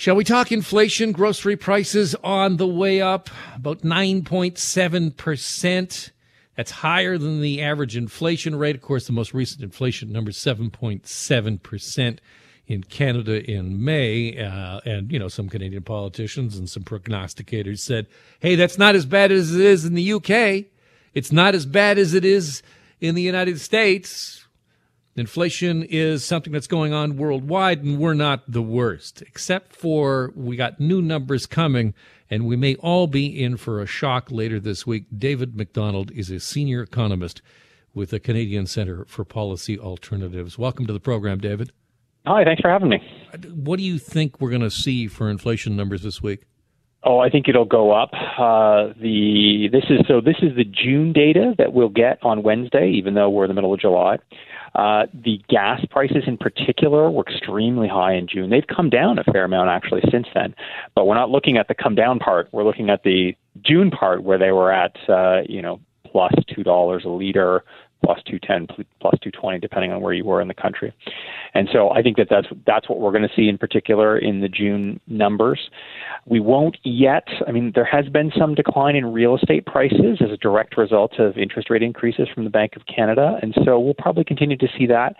Shall we talk inflation? Grocery prices on the way up, about 9.7%. That's higher than the average inflation rate. Of course, the most recent inflation number is 7.7% in Canada in May. Uh, and, you know, some Canadian politicians and some prognosticators said, hey, that's not as bad as it is in the UK. It's not as bad as it is in the United States. Inflation is something that's going on worldwide, and we're not the worst, except for we got new numbers coming, and we may all be in for a shock later this week. David Macdonald is a senior economist with the Canadian Centre for Policy Alternatives. Welcome to the program, David. Hi, thanks for having me. What do you think we're going to see for inflation numbers this week? Oh, I think it'll go up. Uh, the this is so this is the June data that we'll get on Wednesday, even though we're in the middle of July. Uh, the gas prices in particular were extremely high in June. They've come down a fair amount actually since then, but we're not looking at the come down part. We're looking at the June part where they were at uh, you know plus two dollars a liter plus 210 plus 220 depending on where you were in the country and so i think that that's that's what we're going to see in particular in the june numbers we won't yet i mean there has been some decline in real estate prices as a direct result of interest rate increases from the bank of canada and so we'll probably continue to see that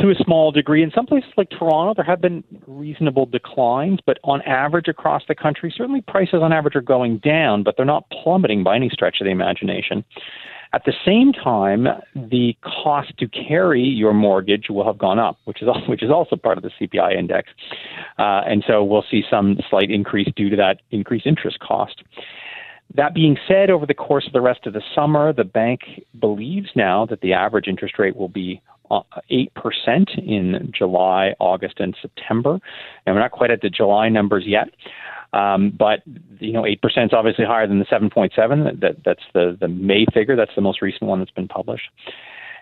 to a small degree. In some places like Toronto, there have been reasonable declines, but on average across the country, certainly prices on average are going down, but they're not plummeting by any stretch of the imagination. At the same time, the cost to carry your mortgage will have gone up, which is which is also part of the CPI index, uh, and so we'll see some slight increase due to that increased interest cost. That being said, over the course of the rest of the summer, the bank believes now that the average interest rate will be 8% uh, in July, August, and September. And we're not quite at the July numbers yet. Um, but you know, eight percent is obviously higher than the seven point seven. That that's the the May figure. That's the most recent one that's been published.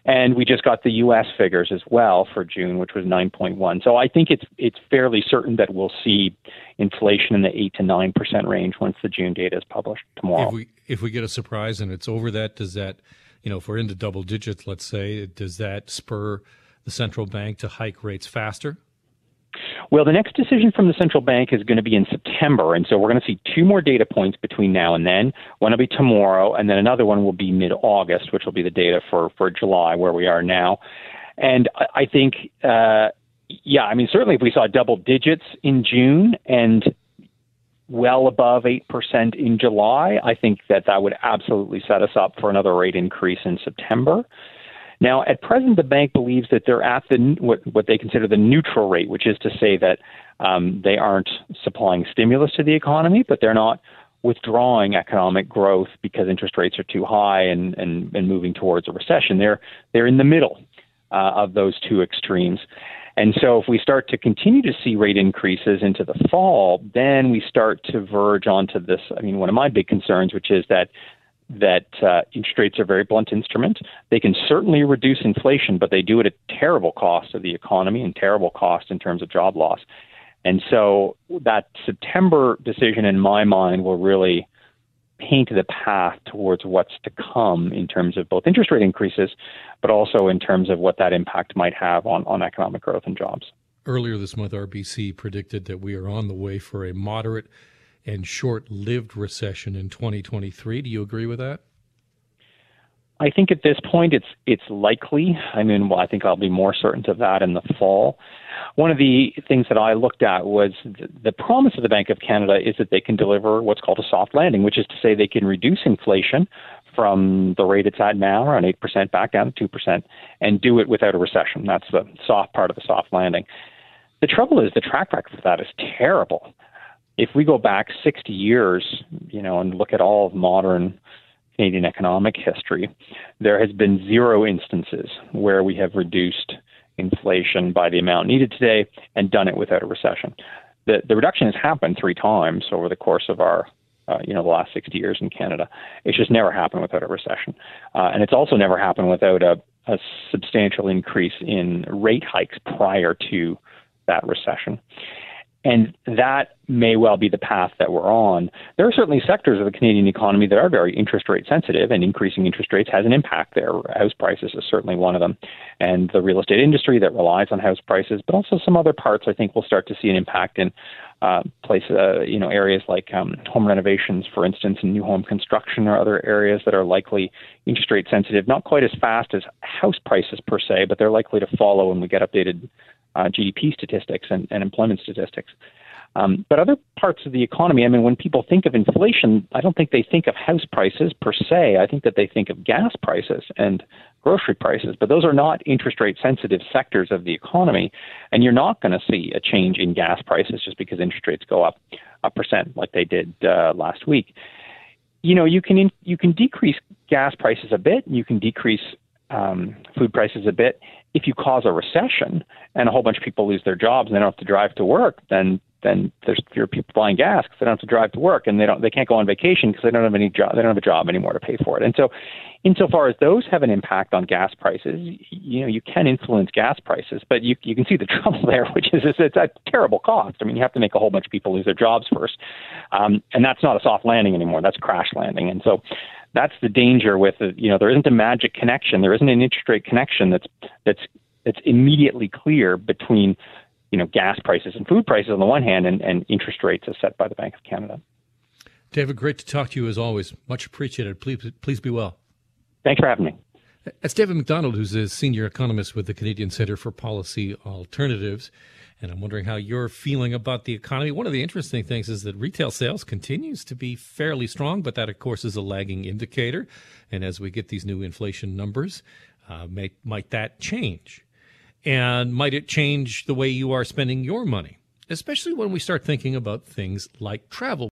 And we just got the U.S. figures as well for June, which was 9.1. So I think it's it's fairly certain that we'll see inflation in the eight to nine percent range once the June data is published tomorrow. If we if we get a surprise and it's over that, does that, you know, if we're into double digits, let's say, does that spur the central bank to hike rates faster? Well, the next decision from the central bank is going to be in September, and so we're going to see two more data points between now and then. One will be tomorrow, and then another one will be mid-August, which will be the data for for July, where we are now. And I, I think, uh, yeah, I mean, certainly if we saw double digits in June and well above 8% in July, I think that that would absolutely set us up for another rate increase in September. Now, at present, the bank believes that they're at the what, what they consider the neutral rate, which is to say that um, they aren't supplying stimulus to the economy, but they're not withdrawing economic growth because interest rates are too high and, and, and moving towards a recession. They're they're in the middle uh, of those two extremes. And so, if we start to continue to see rate increases into the fall, then we start to verge onto this. I mean, one of my big concerns, which is that that uh, interest rates are a very blunt instrument. They can certainly reduce inflation, but they do it at terrible cost of the economy and terrible cost in terms of job loss. And so that September decision, in my mind, will really paint the path towards what's to come in terms of both interest rate increases, but also in terms of what that impact might have on, on economic growth and jobs. Earlier this month, RBC predicted that we are on the way for a moderate and short lived recession in 2023. Do you agree with that? I think at this point it's it's likely. I mean, well, I think I'll be more certain of that in the fall. One of the things that I looked at was the, the promise of the Bank of Canada is that they can deliver what's called a soft landing, which is to say they can reduce inflation from the rate it's at now, around eight percent, back down to two percent, and do it without a recession. That's the soft part of the soft landing. The trouble is the track record for that is terrible if we go back 60 years, you know, and look at all of modern Canadian economic history, there has been zero instances where we have reduced inflation by the amount needed today and done it without a recession. The, the reduction has happened three times over the course of our uh, you know the last 60 years in Canada. It's just never happened without a recession, uh, and it's also never happened without a, a substantial increase in rate hikes prior to that recession. And that may well be the path that we're on. There are certainly sectors of the Canadian economy that are very interest rate sensitive, and increasing interest rates has an impact there. House prices is certainly one of them, and the real estate industry that relies on house prices, but also some other parts I think will start to see an impact in uh, places, uh, you know, areas like um, home renovations, for instance, and new home construction, or other areas that are likely interest rate sensitive, not quite as fast as house prices per se, but they're likely to follow when we get updated uh, GDP statistics and, and employment statistics. Um, but other parts of the economy, I mean, when people think of inflation, I don't think they think of house prices per se. I think that they think of gas prices and grocery prices. But those are not interest rate sensitive sectors of the economy. And you're not going to see a change in gas prices just because interest rates go up a percent like they did uh, last week. You know, you can in, you can decrease gas prices a bit. You can decrease um, food prices a bit. If you cause a recession and a whole bunch of people lose their jobs and they don't have to drive to work, then then there's fewer people buying gas because they don't have to drive to work and they don't they can't go on vacation because they don't have any job they don't have a job anymore to pay for it. And so, insofar as those have an impact on gas prices, you know you can influence gas prices, but you you can see the trouble there, which is it's, a terrible cost. I mean, you have to make a whole bunch of people lose their jobs first, um, and that's not a soft landing anymore. That's a crash landing. And so, that's the danger with it. You know, there isn't a magic connection. There isn't an interest rate connection that's that's that's immediately clear between you know gas prices and food prices on the one hand, and, and interest rates as set by the Bank of Canada. David, great to talk to you as always. Much appreciated. Please, please be well. Thanks for having me. That's David Macdonald, who's a senior economist with the Canadian Center for Policy Alternatives. And I'm wondering how you're feeling about the economy. One of the interesting things is that retail sales continues to be fairly strong, but that, of course, is a lagging indicator. And as we get these new inflation numbers, uh, may, might that change? And might it change the way you are spending your money? Especially when we start thinking about things like travel.